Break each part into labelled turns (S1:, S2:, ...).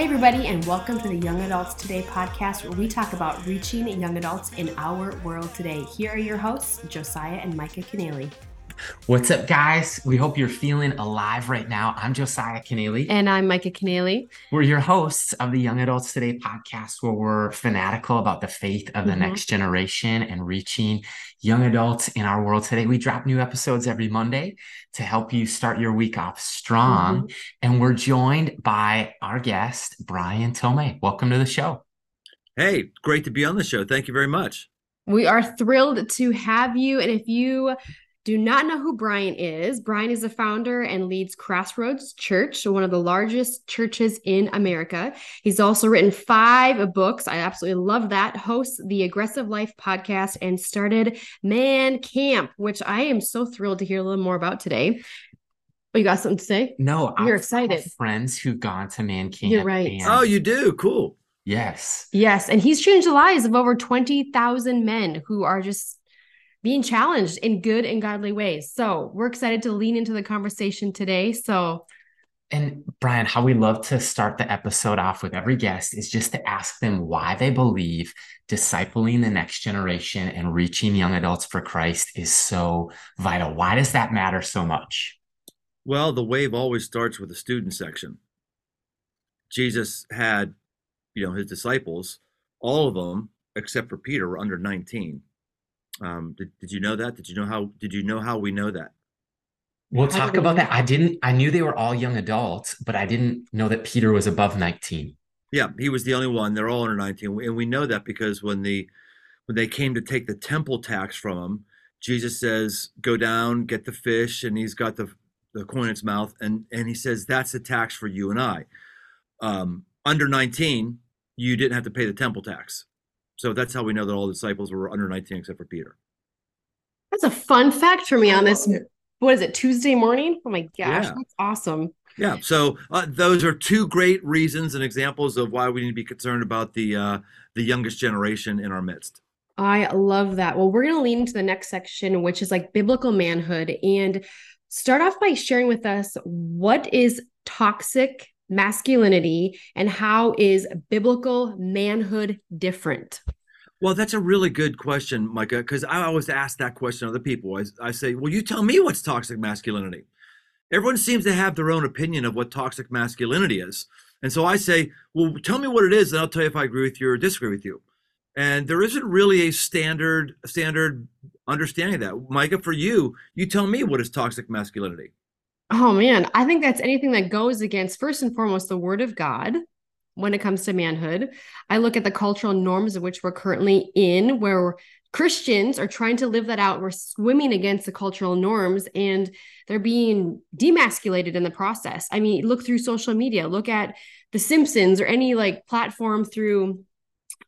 S1: Hey, everybody, and welcome to the Young Adults Today podcast, where we talk about reaching young adults in our world today. Here are your hosts, Josiah and Micah Keneally.
S2: What's up, guys? We hope you're feeling alive right now. I'm Josiah Keneally.
S1: And I'm Micah Keneally.
S2: We're your hosts of the Young Adults Today podcast, where we're fanatical about the faith of the mm-hmm. next generation and reaching young adults in our world today. We drop new episodes every Monday to help you start your week off strong. Mm-hmm. And we're joined by our guest, Brian Tome. Welcome to the show.
S3: Hey, great to be on the show. Thank you very much.
S1: We are thrilled to have you. And if you do not know who Brian is, Brian is the founder and leads Crossroads Church, one of the largest churches in America. He's also written five books. I absolutely love that. Hosts the Aggressive Life podcast and started Man Camp, which I am so thrilled to hear a little more about today. Oh, you got something to say?
S2: No,
S1: you're I've excited.
S2: Friends who've gone to Man Camp.
S1: You're right.
S3: And- oh, you do? Cool.
S2: Yes.
S1: Yes. And he's changed the lives of over 20,000 men who are just being challenged in good and godly ways. So we're excited to lean into the conversation today. So,
S2: and Brian, how we love to start the episode off with every guest is just to ask them why they believe discipling the next generation and reaching young adults for Christ is so vital. Why does that matter so much?
S3: Well, the wave always starts with the student section. Jesus had, you know, his disciples, all of them except for Peter were under 19 um, did, did you know that? Did you know how? Did you know how we know that?
S2: We'll talk about that. I didn't. I knew they were all young adults, but I didn't know that Peter was above nineteen.
S3: Yeah, he was the only one. They're all under nineteen, and we know that because when the when they came to take the temple tax from him, Jesus says, "Go down, get the fish," and he's got the the coin in its mouth, and and he says, "That's the tax for you and I." Um, under nineteen, you didn't have to pay the temple tax. So that's how we know that all the disciples were under 19 except for Peter.
S1: That's a fun fact for me on this. What is it, Tuesday morning? Oh my gosh, yeah. that's awesome.
S3: Yeah. So uh, those are two great reasons and examples of why we need to be concerned about the uh, the youngest generation in our midst.
S1: I love that. Well, we're going to lean into the next section, which is like biblical manhood, and start off by sharing with us what is toxic masculinity and how is biblical manhood different?
S3: Well, that's a really good question, Micah, because I always ask that question of other people. I, I say, well, you tell me what's toxic masculinity. Everyone seems to have their own opinion of what toxic masculinity is. And so I say, well, tell me what it is, and I'll tell you if I agree with you or disagree with you. And there isn't really a standard standard understanding of that. Micah, for you, you tell me what is toxic masculinity.
S1: Oh man, I think that's anything that goes against first and foremost the word of God when it comes to manhood. I look at the cultural norms of which we're currently in where Christians are trying to live that out. We're swimming against the cultural norms and they're being demasculated in the process. I mean, look through social media, look at The Simpsons or any like platform through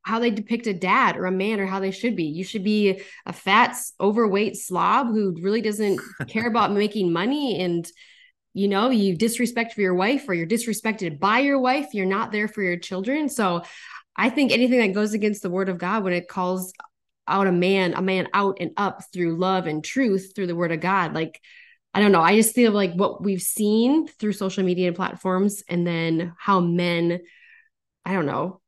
S1: how they depict a dad or a man or how they should be. You should be a fat, overweight slob who really doesn't care about making money and you know you disrespect for your wife or you're disrespected by your wife you're not there for your children. So i think anything that goes against the word of god when it calls out a man a man out and up through love and truth through the word of god like i don't know. I just feel like what we've seen through social media and platforms and then how men i don't know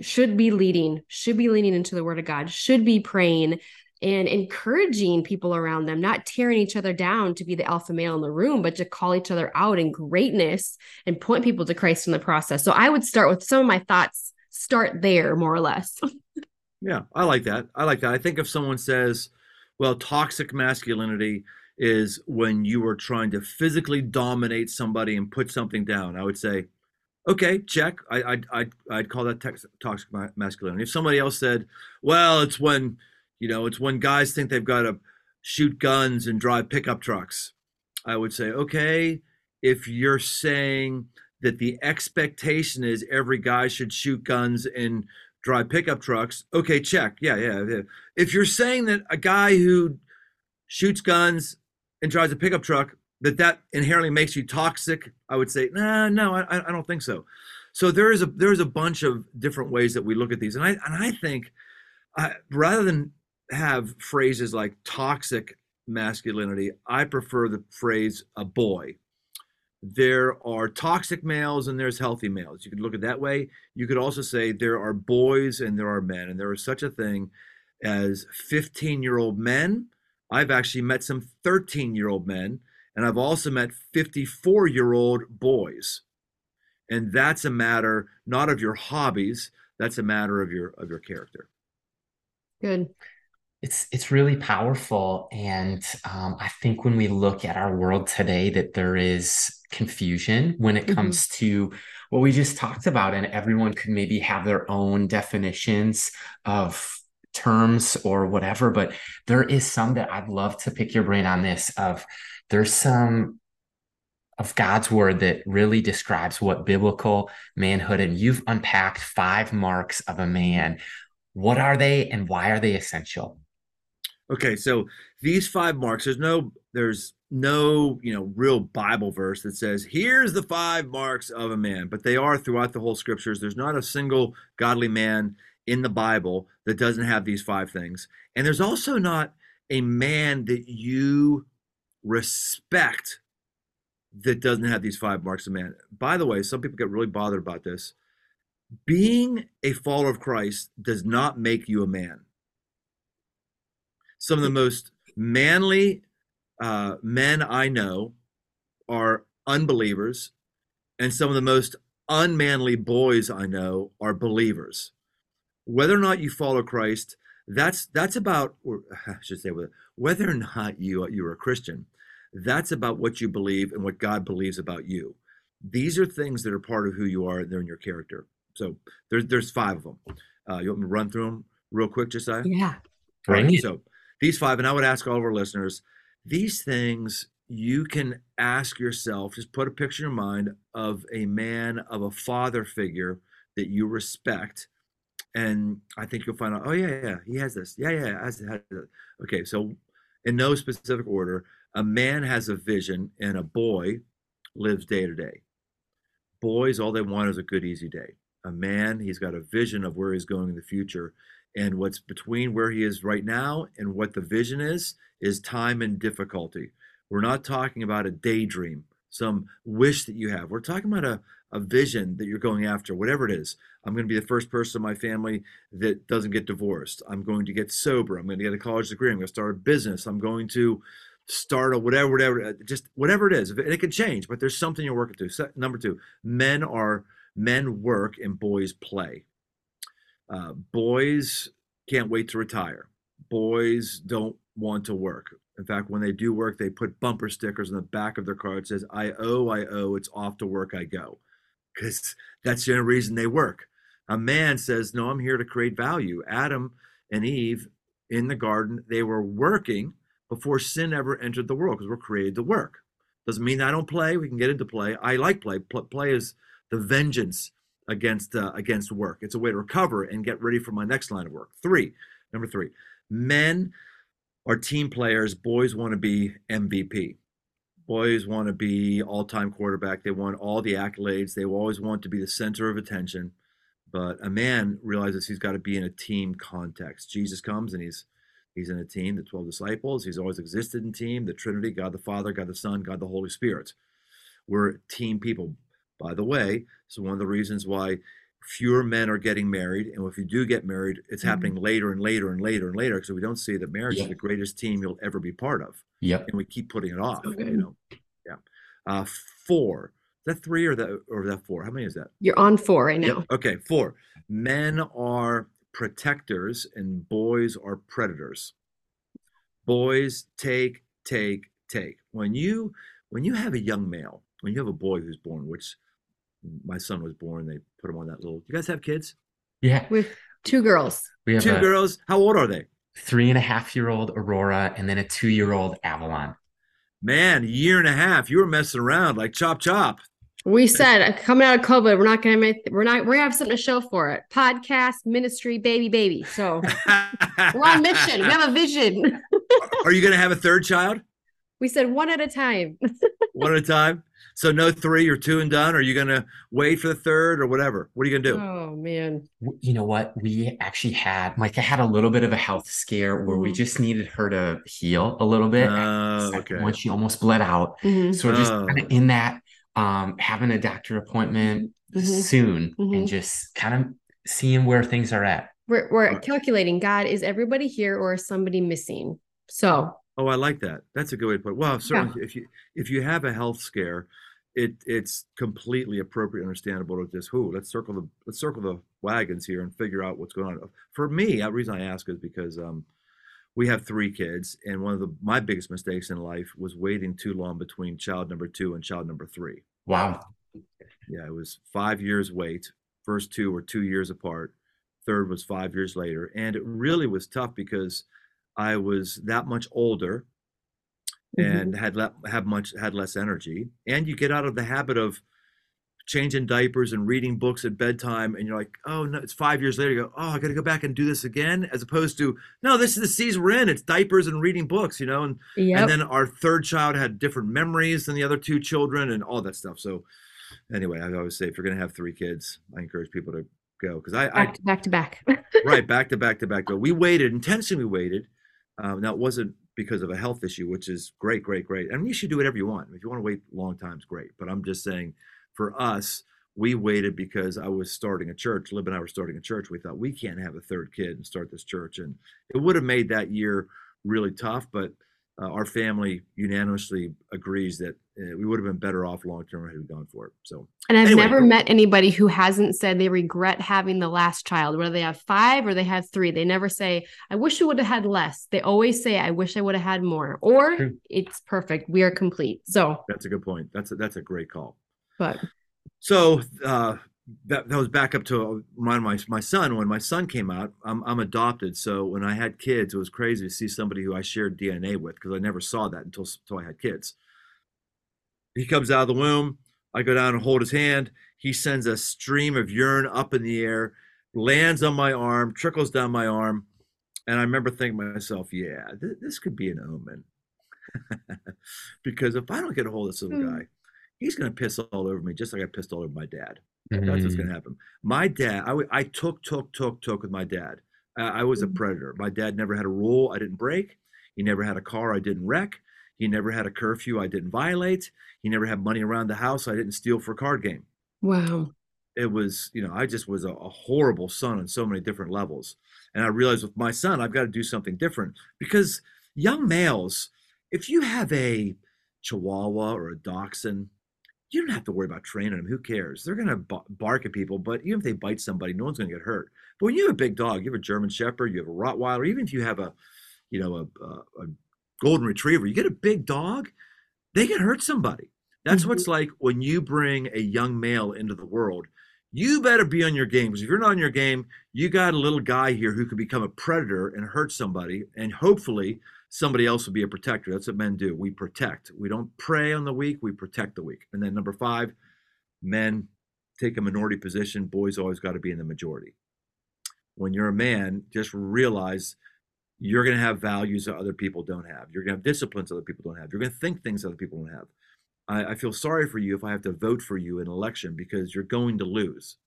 S1: should be leading should be leaning into the word of god should be praying and encouraging people around them, not tearing each other down to be the alpha male in the room, but to call each other out in greatness and point people to Christ in the process. So I would start with some of my thoughts, start there more or less.
S3: yeah, I like that. I like that. I think if someone says, well, toxic masculinity is when you are trying to physically dominate somebody and put something down, I would say, okay, check. I, I'd, I'd, I'd call that toxic masculinity. If somebody else said, well, it's when you know, it's when guys think they've got to shoot guns and drive pickup trucks. I would say, okay, if you're saying that the expectation is every guy should shoot guns and drive pickup trucks, okay, check. Yeah, yeah, yeah. If you're saying that a guy who shoots guns and drives a pickup truck that that inherently makes you toxic, I would say, nah, no, I, I don't think so. So there is a there's a bunch of different ways that we look at these, and I and I think I, rather than have phrases like toxic masculinity. I prefer the phrase a boy there are toxic males and there's healthy males. You could look at that way. You could also say there are boys and there are men, and there is such a thing as 15 year old men. I've actually met some 13 year old men, and I've also met 54 year old boys. And that's a matter not of your hobbies, that's a matter of your of your character.
S1: Good
S2: it's it's really powerful and um, i think when we look at our world today that there is confusion when it mm-hmm. comes to what we just talked about and everyone could maybe have their own definitions of terms or whatever but there is some that i'd love to pick your brain on this of there's some of God's word that really describes what biblical manhood and you've unpacked five marks of a man. What are they and why are they essential?
S3: Okay, so these five marks, there's no there's no, you know, real Bible verse that says, here's the five marks of a man, but they are throughout the whole scriptures. There's not a single godly man in the Bible that doesn't have these five things. And there's also not a man that you respect that doesn't have these five marks of man. By the way, some people get really bothered about this. Being a follower of Christ does not make you a man some of the most manly uh, men I know are unbelievers, and some of the most unmanly boys I know are believers. Whether or not you follow Christ, that's that's about, or I should say, whether or not you you're a Christian, that's about what you believe and what God believes about you. These are things that are part of who you are. They're in your character. So there's there's five of them. Uh, you want me to run through them real quick, Josiah?
S1: Yeah.
S3: Right. So these five, and I would ask all of our listeners, these things you can ask yourself, just put a picture in your mind of a man, of a father figure that you respect. And I think you'll find out, oh, yeah, yeah, he has this. Yeah, yeah, has, has Okay, so in no specific order, a man has a vision and a boy lives day to day. Boys, all they want is a good, easy day. A man, he's got a vision of where he's going in the future and what's between where he is right now and what the vision is, is time and difficulty. We're not talking about a daydream, some wish that you have. We're talking about a, a vision that you're going after, whatever it is. I'm going to be the first person in my family that doesn't get divorced. I'm going to get sober. I'm going to get a college degree. I'm going to start a business. I'm going to start a whatever, whatever, uh, just whatever it is. And it can change, but there's something you're working to. Number two, men are men work and boys play. Uh, boys can't wait to retire. Boys don't want to work. In fact, when they do work, they put bumper stickers on the back of their car that says, I owe, I owe, it's off to work I go. Because that's the only reason they work. A man says, No, I'm here to create value. Adam and Eve in the garden, they were working before sin ever entered the world because we're created to work. Doesn't mean I don't play. We can get into play. I like play. Play is the vengeance against uh, against work. It's a way to recover and get ready for my next line of work. Three, number three, men are team players. Boys want to be MVP. Boys want to be all-time quarterback. They want all the accolades. They always want to be the center of attention. But a man realizes he's got to be in a team context. Jesus comes and he's he's in a team, the 12 disciples. He's always existed in team, the Trinity, God the Father, God the Son, God the Holy Spirit. We're team people. By the way, so one of the reasons why fewer men are getting married, and if you do get married, it's mm-hmm. happening later and later and later and later because we don't see that marriage is the greatest team you'll ever be part of. And we keep putting it off. Okay. You know. Yeah. Uh, four. Is that three or that or that four? How many is that?
S1: You're on four right now. Yep.
S3: Okay, four. Men are protectors and boys are predators. Boys take, take, take. When you when you have a young male, when you have a boy who's born, which my son was born, they put him on that little. You guys have kids?
S2: Yeah,
S1: with two girls.
S3: We have two a, girls. How old are they?
S2: Three and a half year old Aurora, and then a two year old Avalon.
S3: Man, a year and a half. You were messing around like chop chop.
S1: We said uh, coming out of COVID, we're not gonna make we're not we're gonna have something to show for it. Podcast, ministry, baby, baby. So we're on mission. We have a vision.
S3: are you gonna have a third child?
S1: We said one at a time.
S3: one at a time. So no three or two and done. Or are you going to wait for the third or whatever? What are you going to do?
S1: Oh man.
S2: You know what? We actually had Micah had a little bit of a health scare where mm-hmm. we just needed her to heal a little bit.
S3: Uh, okay.
S2: Once she almost bled out. Mm-hmm. So we're just uh. kind of in that um, having a doctor appointment mm-hmm. soon mm-hmm. and just kind of seeing where things are at.
S1: We're, we're calculating God, is everybody here or is somebody missing? So.
S3: Oh, I like that. That's a good way to put it. Well, certainly yeah. if you if you have a health scare, it it's completely appropriate, understandable to just who let's circle the let's circle the wagons here and figure out what's going on. For me, the reason I ask is because um, we have three kids, and one of the my biggest mistakes in life was waiting too long between child number two and child number three.
S2: Wow.
S3: Yeah, it was five years wait. First two were two years apart. Third was five years later, and it really was tough because I was that much older and mm-hmm. had le- have much had less energy and you get out of the habit of changing diapers and reading books at bedtime and you're like oh no it's five years later you go oh i gotta go back and do this again as opposed to no this is the season we're in it's diapers and reading books you know and yep. and then our third child had different memories than the other two children and all that stuff so anyway i always say if you're gonna have three kids i encourage people to go because i
S1: back
S3: I,
S1: to back to back
S3: right back to back to back but we waited intentionally we waited um, now it wasn't because of a health issue, which is great, great, great. I mean, you should do whatever you want. If you want to wait long times, great. But I'm just saying, for us, we waited because I was starting a church. Lib and I were starting a church. We thought we can't have a third kid and start this church, and it would have made that year really tough. But uh, our family unanimously agrees that we would have been better off long term had we gone for it. So,
S1: and I've anyway, never met anybody who hasn't said they regret having the last child, whether they have five or they have three. They never say, "I wish we would have had less." They always say, "I wish I would have had more," or True. "It's perfect. We are complete." So
S3: that's a good point. That's a, that's a great call.
S1: But
S3: so uh, that, that was back up to remind my my son when my son came out. I'm I'm adopted, so when I had kids, it was crazy to see somebody who I shared DNA with because I never saw that until until I had kids. He comes out of the womb. I go down and hold his hand. He sends a stream of urine up in the air, lands on my arm, trickles down my arm, and I remember thinking to myself, "Yeah, th- this could be an omen." because if I don't get a hold of this little mm. guy, he's going to piss all over me just like I pissed all over my dad. Mm-hmm. That's what's going to happen. My dad, I, I took, took, took, took with my dad. I was a mm-hmm. predator. My dad never had a rule I didn't break. He never had a car I didn't wreck. He never had a curfew I didn't violate. He never had money around the house I didn't steal for a card game.
S1: Wow.
S3: It was, you know, I just was a, a horrible son on so many different levels. And I realized with my son, I've got to do something different because young males, if you have a Chihuahua or a Dachshund, you don't have to worry about training them. Who cares? They're going to bark at people, but even if they bite somebody, no one's going to get hurt. But when you have a big dog, you have a German Shepherd, you have a Rottweiler, even if you have a, you know, a, a, a Golden Retriever, you get a big dog, they can hurt somebody. That's mm-hmm. what's like when you bring a young male into the world. You better be on your game because if you're not on your game, you got a little guy here who could become a predator and hurt somebody, and hopefully somebody else will be a protector. That's what men do. We protect. We don't prey on the weak, we protect the weak. And then number five, men take a minority position. Boys always got to be in the majority. When you're a man, just realize you're going to have values that other people don't have. You're going to have disciplines other people don't have. You're going to think things other people don't have. I, I feel sorry for you if I have to vote for you in an election because you're going to lose.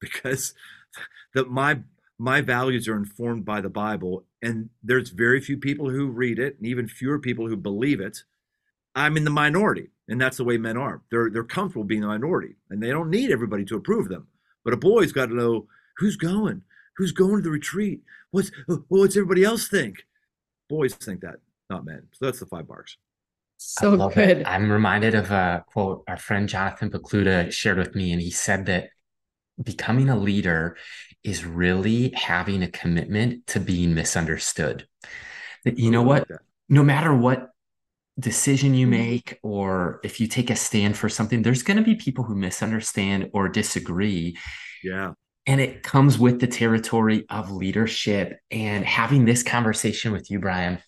S3: Because that my my values are informed by the Bible, and there's very few people who read it, and even fewer people who believe it. I'm in the minority, and that's the way men are. They're they're comfortable being the minority, and they don't need everybody to approve them. But a boy's got to know who's going, who's going to the retreat. What's well, what's everybody else think? Boys think that, not men. So that's the five barks.
S1: So good.
S2: It. I'm reminded of a quote our friend Jonathan Pokluda shared with me, and he said that becoming a leader is really having a commitment to being misunderstood. That you know what, no matter what decision you mm-hmm. make or if you take a stand for something, there's going to be people who misunderstand or disagree.
S3: Yeah.
S2: And it comes with the territory of leadership. And having this conversation with you, Brian,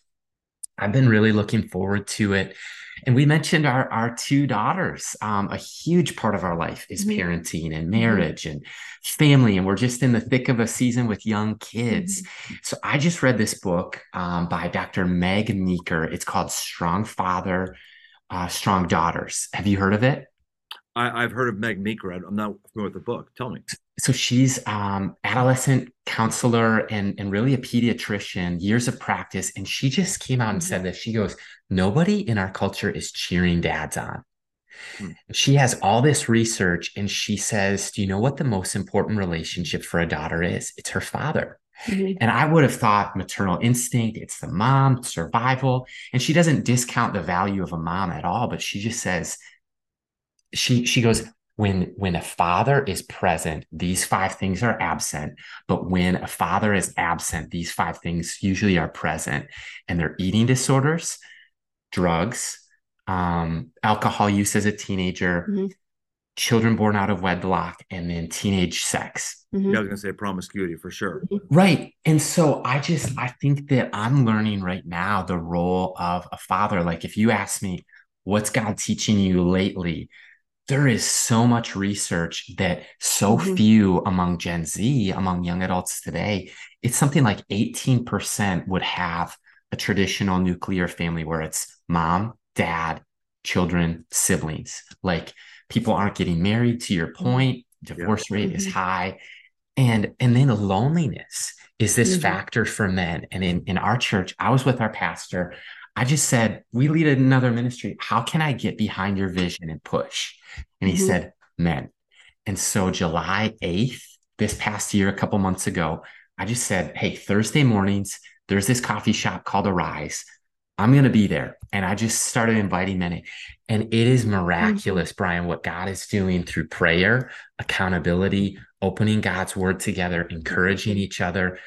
S2: I've been really looking forward to it and we mentioned our, our two daughters. Um, a huge part of our life is mm-hmm. parenting and mm-hmm. marriage and family. And we're just in the thick of a season with young kids. Mm-hmm. So I just read this book um, by Dr. Meg Meeker. It's called Strong Father, uh, Strong Daughters. Have you heard of it?
S3: I, have heard of Meg Meeker. I'm not familiar with the book. Tell me.
S2: So she's um, adolescent counselor and, and really a pediatrician, years of practice. And she just came out and said mm-hmm. this. She goes, Nobody in our culture is cheering dads on. Hmm. She has all this research and she says, Do you know what the most important relationship for a daughter is? It's her father. Mm-hmm. And I would have thought maternal instinct, it's the mom, survival. And she doesn't discount the value of a mom at all, but she just says, she she goes, when when a father is present these five things are absent. But when a father is absent these five things usually are present. And they're eating disorders drugs um, alcohol use as a teenager mm-hmm. children born out of wedlock and then teenage sex.
S3: Mm-hmm. yeah i was gonna say promiscuity for sure.
S2: Mm-hmm. right. And so i just i think that i'm learning right now the role of a father. Like if you ask me what's god teaching you lately there is so much research that so mm-hmm. few among Gen Z, among young adults today, it's something like 18% would have a traditional nuclear family where it's mom, dad, children, siblings. Like people aren't getting married to your mm-hmm. point, divorce yeah. rate mm-hmm. is high. And and then loneliness is this mm-hmm. factor for men. And in, in our church, I was with our pastor. I just said, we lead another ministry. How can I get behind your vision and push? And he mm-hmm. said, men. And so July 8th, this past year, a couple months ago, I just said, hey, Thursday mornings, there's this coffee shop called Arise. I'm going to be there. And I just started inviting men in. And it is mm-hmm. miraculous. Brian, what God is doing through prayer, accountability, opening God's word together, encouraging each other.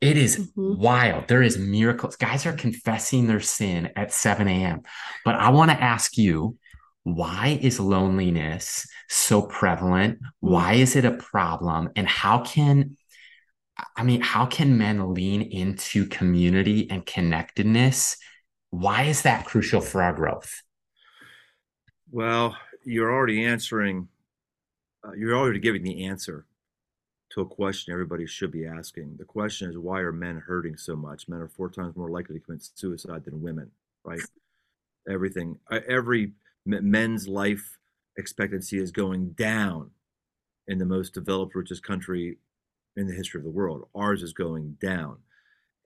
S2: It is mm-hmm. wild. There is miracles. Guys are confessing their sin at 7 a.m. But I want to ask you, why is loneliness so prevalent? Why is it a problem? And how can, I mean, how can men lean into community and connectedness? Why is that crucial for our growth?
S3: Well, you're already answering, uh, you're already giving the answer to a question everybody should be asking. The question is, why are men hurting so much? Men are four times more likely to commit suicide than women, right? Everything, uh, every men's life expectancy is going down in the most developed, richest country in the history of the world. Ours is going down.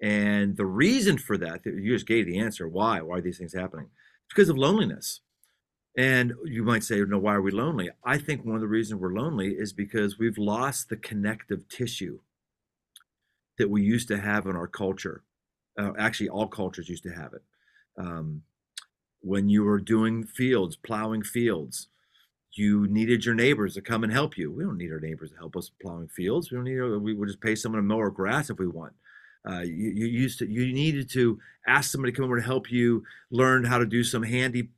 S3: And the reason for that, you just gave the answer why. Why are these things happening? It's because of loneliness. And you might say, no, why are we lonely? I think one of the reasons we're lonely is because we've lost the connective tissue that we used to have in our culture. Uh, actually, all cultures used to have it. Um, when you were doing fields, plowing fields, you needed your neighbors to come and help you. We don't need our neighbors to help us plowing fields. We don't need. We would just pay someone to mow our grass if we want. Uh, you, you, used to. You needed to ask somebody to come over to help you learn how to do some handy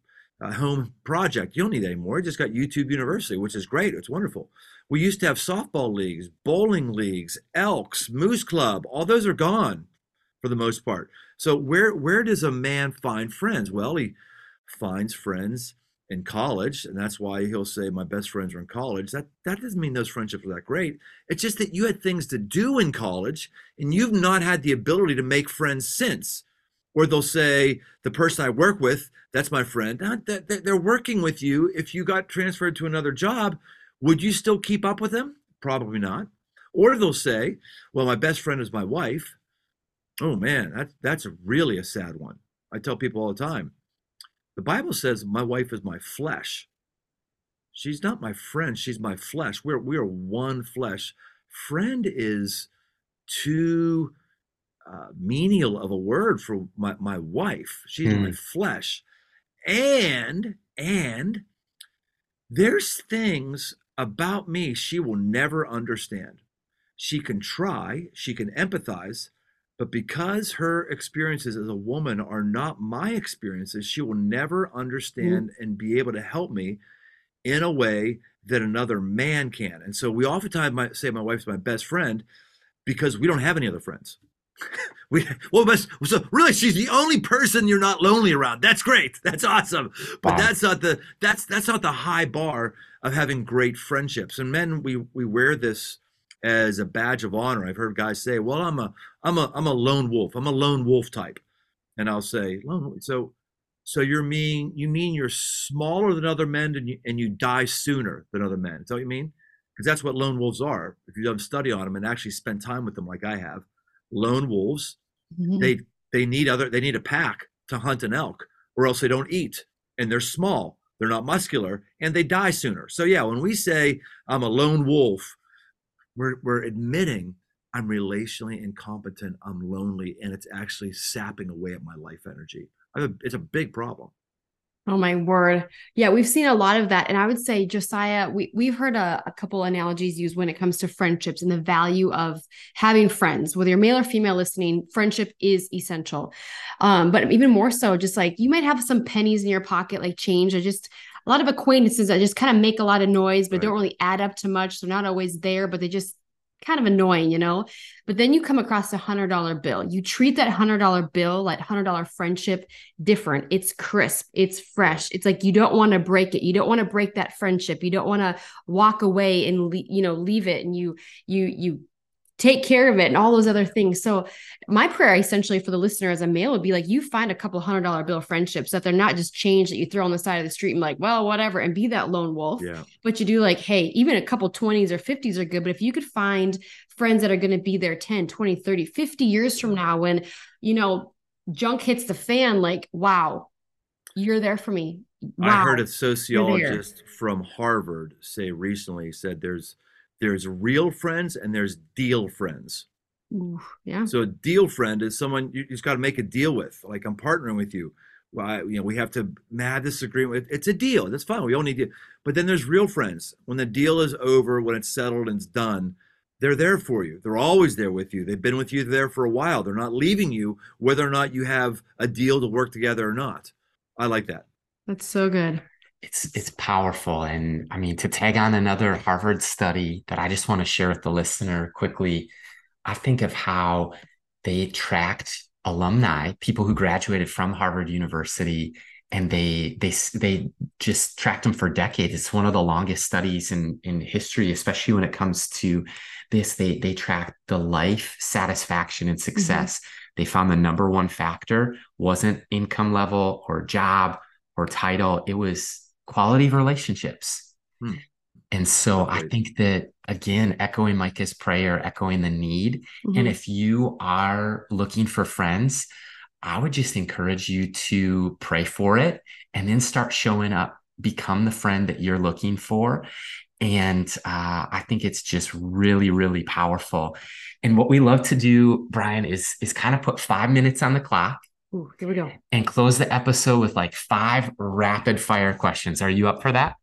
S3: uh, home project. You don't need that anymore. You just got YouTube University, which is great. It's wonderful. We used to have softball leagues, bowling leagues, Elks, Moose Club. All those are gone for the most part. So where where does a man find friends? Well, he finds friends in college, and that's why he'll say, "My best friends are in college." That that doesn't mean those friendships are that great. It's just that you had things to do in college, and you've not had the ability to make friends since. Or they'll say, "The person I work with, that's my friend." They're working with you. If you got transferred to another job, would you still keep up with them? Probably not. Or they'll say, "Well, my best friend is my wife." Oh man, that that's really a sad one. I tell people all the time the Bible says, My wife is my flesh. She's not my friend, she's my flesh. We're, we are one flesh. Friend is too uh, menial of a word for my, my wife. She's my hmm. flesh. And, and there's things about me she will never understand. She can try, she can empathize, but because her experiences as a woman are not my experiences, she will never understand mm-hmm. and be able to help me in a way that another man can. And so we oftentimes might say my wife's my best friend because we don't have any other friends. we well, best, so really, she's the only person you're not lonely around. That's great. That's awesome. But wow. that's not the that's that's not the high bar of having great friendships. And men, we we wear this as a badge of honor. I've heard guys say, "Well, I'm a I'm a I'm a lone wolf. I'm a lone wolf type," and I'll say, "Lone." So, so you're mean you mean you're smaller than other men and you and you die sooner than other men? Is that what you mean? Because that's what lone wolves are. If you've done study on them and actually spent time with them, like I have, lone wolves, mm-hmm. they they need other they need a pack to hunt an elk, or else they don't eat, and they're small. they're not muscular, and they die sooner. So yeah, when we say I'm a lone wolf, we're we're admitting I'm relationally incompetent, I'm lonely, and it's actually sapping away at my life energy. A, it's a big problem.
S1: Oh my word. Yeah, we've seen a lot of that. And I would say, Josiah, we, we've heard a, a, couple analogies used when it comes to friendships and the value of having friends, whether you're male or female listening, friendship is essential. Um, but even more so, just like you might have some pennies in your pocket, like change, or just a lot of acquaintances that just kind of make a lot of noise, but right. don't really add up to much. They're not always there, but they just kind of annoying, you know? But then you come across a hundred dollar bill. You treat that hundred dollar bill, like hundred dollar friendship different. It's crisp, it's fresh. It's like you don't want to break it. You don't want to break that friendship. You don't want to walk away and you know leave it and you you you take care of it and all those other things. So my prayer essentially for the listener as a male would be like you find a couple hundred dollar bill friendships that they're not just change that you throw on the side of the street and like, well, whatever, and be that lone wolf.
S3: Yeah.
S1: But you do like, hey, even a couple 20s or 50s are good. But if you could find friends that are going to be there 10, 20, 30, 50 years from now when, you know, junk hits the fan, like, wow, you're there for me. Wow,
S3: I heard a sociologist from Harvard say recently said there's there's real friends and there's deal friends.
S1: Ooh, yeah.
S3: So a deal friend is someone you just got to make a deal with. Like I'm partnering with you. Well, I, you know, we have to have this agreement. It's a deal. That's fine. We all need to. But then there's real friends. When the deal is over, when it's settled and it's done, they're there for you. They're always there with you. They've been with you there for a while. They're not leaving you, whether or not you have a deal to work together or not. I like that.
S1: That's so good
S2: it's it's powerful and i mean to tag on another harvard study that i just want to share with the listener quickly i think of how they tracked alumni people who graduated from harvard university and they they they just tracked them for decades it's one of the longest studies in in history especially when it comes to this they they tracked the life satisfaction and mm-hmm. success mm-hmm. they found the number one factor wasn't income level or job or title it was quality of relationships. Hmm. And so I think that again, echoing Micah's prayer, echoing the need. Mm-hmm. And if you are looking for friends, I would just encourage you to pray for it and then start showing up, become the friend that you're looking for. And uh, I think it's just really, really powerful. And what we love to do, Brian, is is kind of put five minutes on the clock
S1: Ooh, here we go.
S2: And close the episode with like five rapid fire questions. Are you up for that?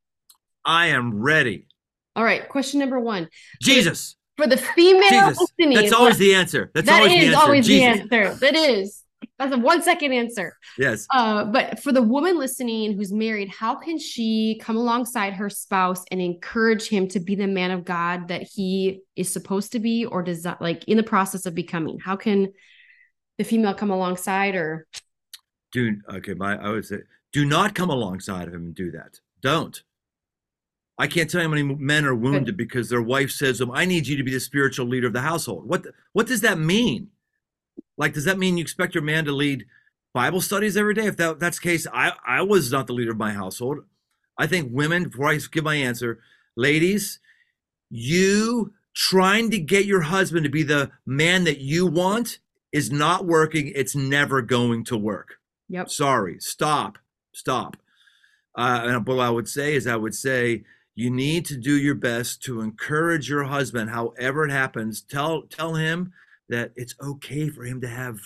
S3: I am ready.
S1: All right. Question number one.
S3: Jesus.
S1: For the, female Jesus.
S3: listening. That's always the answer. That's
S1: that
S3: always the answer.
S1: always
S3: Jesus.
S1: the answer. That is. That's a one second answer.
S3: Yes.
S1: Uh, but for the woman listening who's married, how can she come alongside her spouse and encourage him to be the man of God that he is supposed to be or does that like in the process of becoming? How can the female come alongside or?
S3: Do okay my i would say do not come alongside of him and do that. Don't. I can't tell you how many men are wounded Good. because their wife says to them i need you to be the spiritual leader of the household. What what does that mean? Like does that mean you expect your man to lead bible studies every day? If that, that's the case i i was not the leader of my household. I think women before i give my answer ladies you trying to get your husband to be the man that you want is not working, it's never going to work.
S1: Yep.
S3: Sorry. Stop. Stop. Uh, and what I would say is, I would say you need to do your best to encourage your husband, however it happens. Tell tell him that it's okay for him to have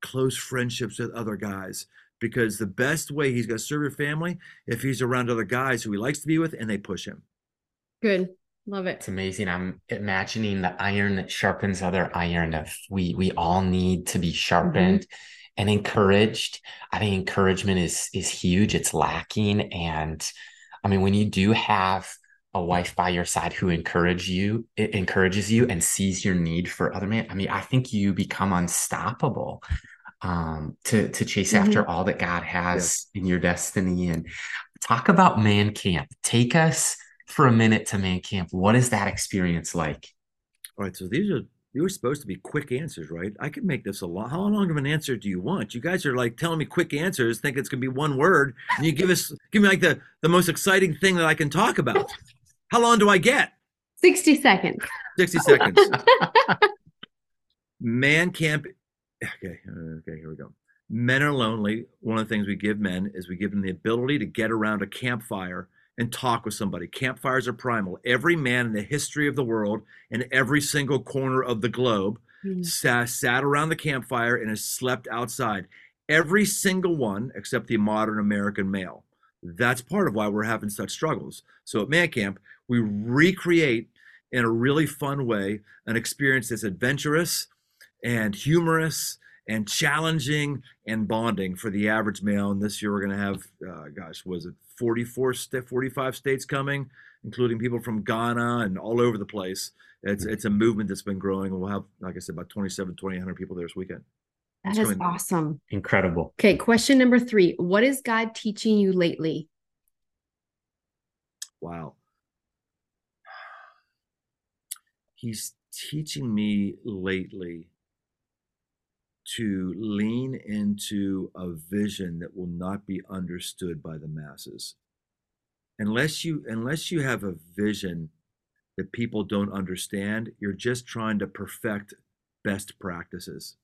S3: close friendships with other guys because the best way he's going to serve your family if he's around other guys who he likes to be with and they push him.
S1: Good. Love it.
S2: It's amazing. I'm imagining the iron that sharpens other iron. Of we we all need to be sharpened mm-hmm. and encouraged. I think encouragement is is huge. It's lacking, and I mean when you do have a wife by your side who encourage you, it encourages you and sees your need for other men. I mean, I think you become unstoppable um, to to chase mm-hmm. after all that God has yeah. in your destiny. And talk about man camp. Take us for a minute to man camp. What is that experience like?
S3: All right, so these are you were supposed to be quick answers, right? I could make this a long. How long of an answer do you want? You guys are like telling me quick answers, think it's gonna be one word, and you give us give me like the the most exciting thing that I can talk about. How long do I get?
S1: Sixty seconds.
S3: Sixty seconds. Man camp. Okay, okay, here we go. men are lonely. One of the things we give men is we give them the ability to get around a campfire and talk with somebody. Campfires are primal. Every man in the history of the world in every single corner of the globe mm. sat, sat around the campfire and has slept outside. Every single one except the modern American male. That's part of why we're having such struggles. So at Man Camp, we recreate in a really fun way an experience that's adventurous and humorous and challenging and bonding for the average male. And this year we're going to have, uh, gosh, was it 44, 45 states coming, including people from Ghana and all over the place. It's it's a movement that's been growing. We'll have, like I said, about 27, 2,800 people there this weekend.
S1: That is awesome.
S2: Incredible.
S1: Okay, question number three. What is God teaching you lately?
S3: Wow. He's teaching me lately to lean into a vision that will not be understood by the masses. Unless you unless you have a vision that people don't understand, you're just trying to perfect best practices.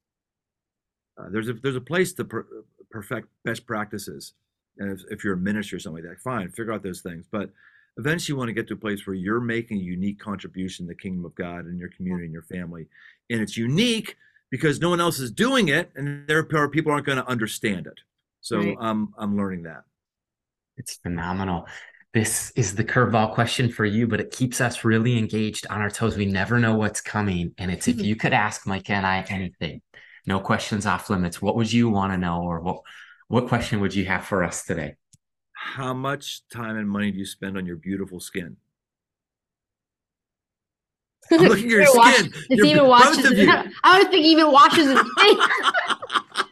S3: Uh, there's a there's a place to per, perfect best practices, and if, if you're a minister or something like that, fine, figure out those things. But eventually, you want to get to a place where you're making a unique contribution to the kingdom of God in your community and your family, and it's unique because no one else is doing it, and therefore people aren't going to understand it. So right. um, I'm learning that.
S2: It's phenomenal. This is the curveball question for you, but it keeps us really engaged on our toes. We never know what's coming. And it's if you could ask mike and I anything, no questions off limits, what would you want to know? Or what what question would you have for us today?
S3: How much time and money do you spend on your beautiful skin? I'm looking at your skin. Does
S1: he even washes? I don't think he even washes his face.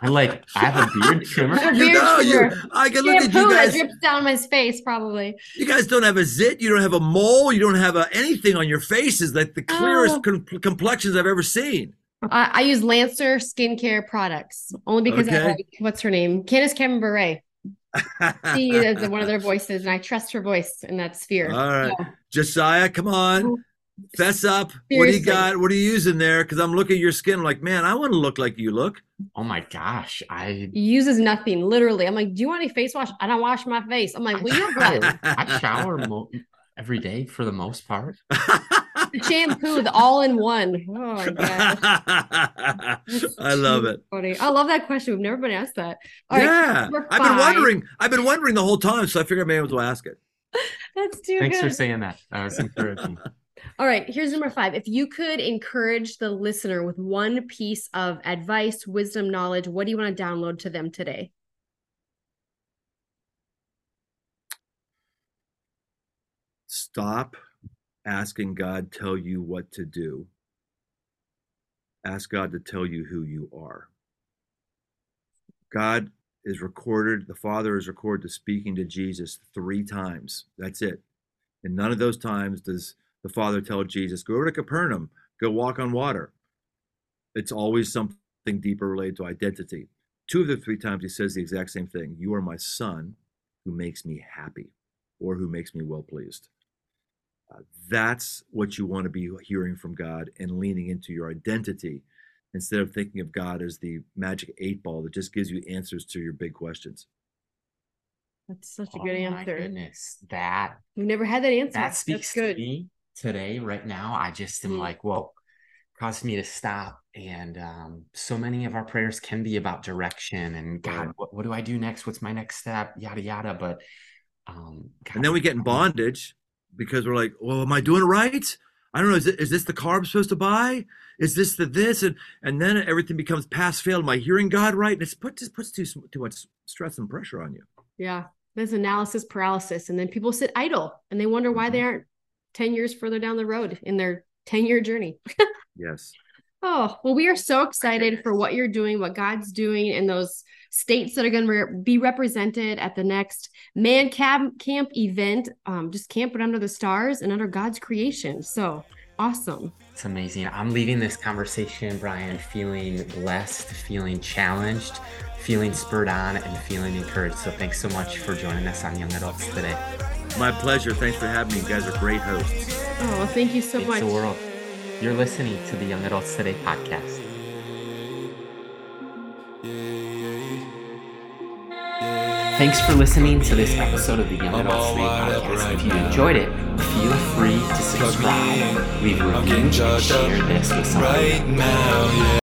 S2: I'm like, I have a beard trimmer. a beard
S3: you know, trimmer. You, I can look at you guys.
S1: drips down my face, probably.
S3: You guys don't have a zit. You don't have a mole. You don't have a, anything on your face. Is like the oh. clearest oh. com- complexions I've ever seen.
S1: I, I, use Lancer skincare products only because okay. I like what's her name, Candace Cameron Bure. she is one of their voices, and I trust her voice in that sphere.
S3: All right, so. Josiah, come on. Oh. Fess up. Seriously. What do you got? What are you using there? Because I'm looking at your skin I'm like, man, I want to look like you look.
S2: Oh my gosh. I
S1: he uses nothing, literally. I'm like, do you want any face wash? I don't wash my face. I'm like, well, you're
S2: good. I shower mo- every day for the most part.
S1: the shampoo, the all in one. Oh my god.
S3: I love it.
S1: Funny. I love that question. We've never been asked that.
S3: All yeah. Right, I've been wondering. I've been wondering the whole time, so I figured I may as well ask it.
S1: That's too good.
S2: Thanks
S1: good.
S2: for saying that. That was encouraging.
S1: All right, here's number five. If you could encourage the listener with one piece of advice, wisdom, knowledge, what do you want to download to them today?
S3: Stop asking God tell you what to do. Ask God to tell you who you are. God is recorded, the Father is recorded to speaking to Jesus three times. That's it. And none of those times does the Father tell Jesus, go over to Capernaum, go walk on water. It's always something deeper related to identity. Two of the three times he says the exact same thing You are my son who makes me happy or who makes me well pleased. Uh, that's what you want to be hearing from God and leaning into your identity instead of thinking of God as the magic eight ball that just gives you answers to your big questions.
S1: That's such a good oh answer.
S2: goodness, that
S1: we've never had that answer.
S2: That speaks to me today, right now. I just am mm. like, whoa, caused me to stop. And um, so many of our prayers can be about direction and God, what, what do I do next? What's my next step? Yada yada. But um,
S3: God, and then we get in bondage because we're like, well, am I doing it right? I don't know. Is, it, is this the car I'm supposed to buy? Is this the this? And and then everything becomes pass fail. Am I hearing God right? And it's put just puts too too much stress and pressure on you.
S1: Yeah, there's analysis paralysis, and then people sit idle and they wonder why mm-hmm. they aren't ten years further down the road in their ten year journey.
S3: yes.
S1: Oh well, we are so excited for what you're doing, what God's doing in those states that are going to re- be represented at the next Man Camp Camp event. Um, just camping under the stars and under God's creation. So awesome.
S2: It's amazing. I'm leaving this conversation, Brian, feeling blessed, feeling challenged, feeling spurred on, and feeling encouraged. So thanks so much for joining us on Young Adults today.
S3: My pleasure. Thanks for having me. You guys are great hosts.
S1: Oh, thank you so
S2: Thanks
S1: much.
S2: The world. You're listening to the Young Adults Today podcast. Thanks for listening to this episode of the Young Adults Today podcast. If you enjoyed it, feel free to subscribe, leave a review, and share this with somebody.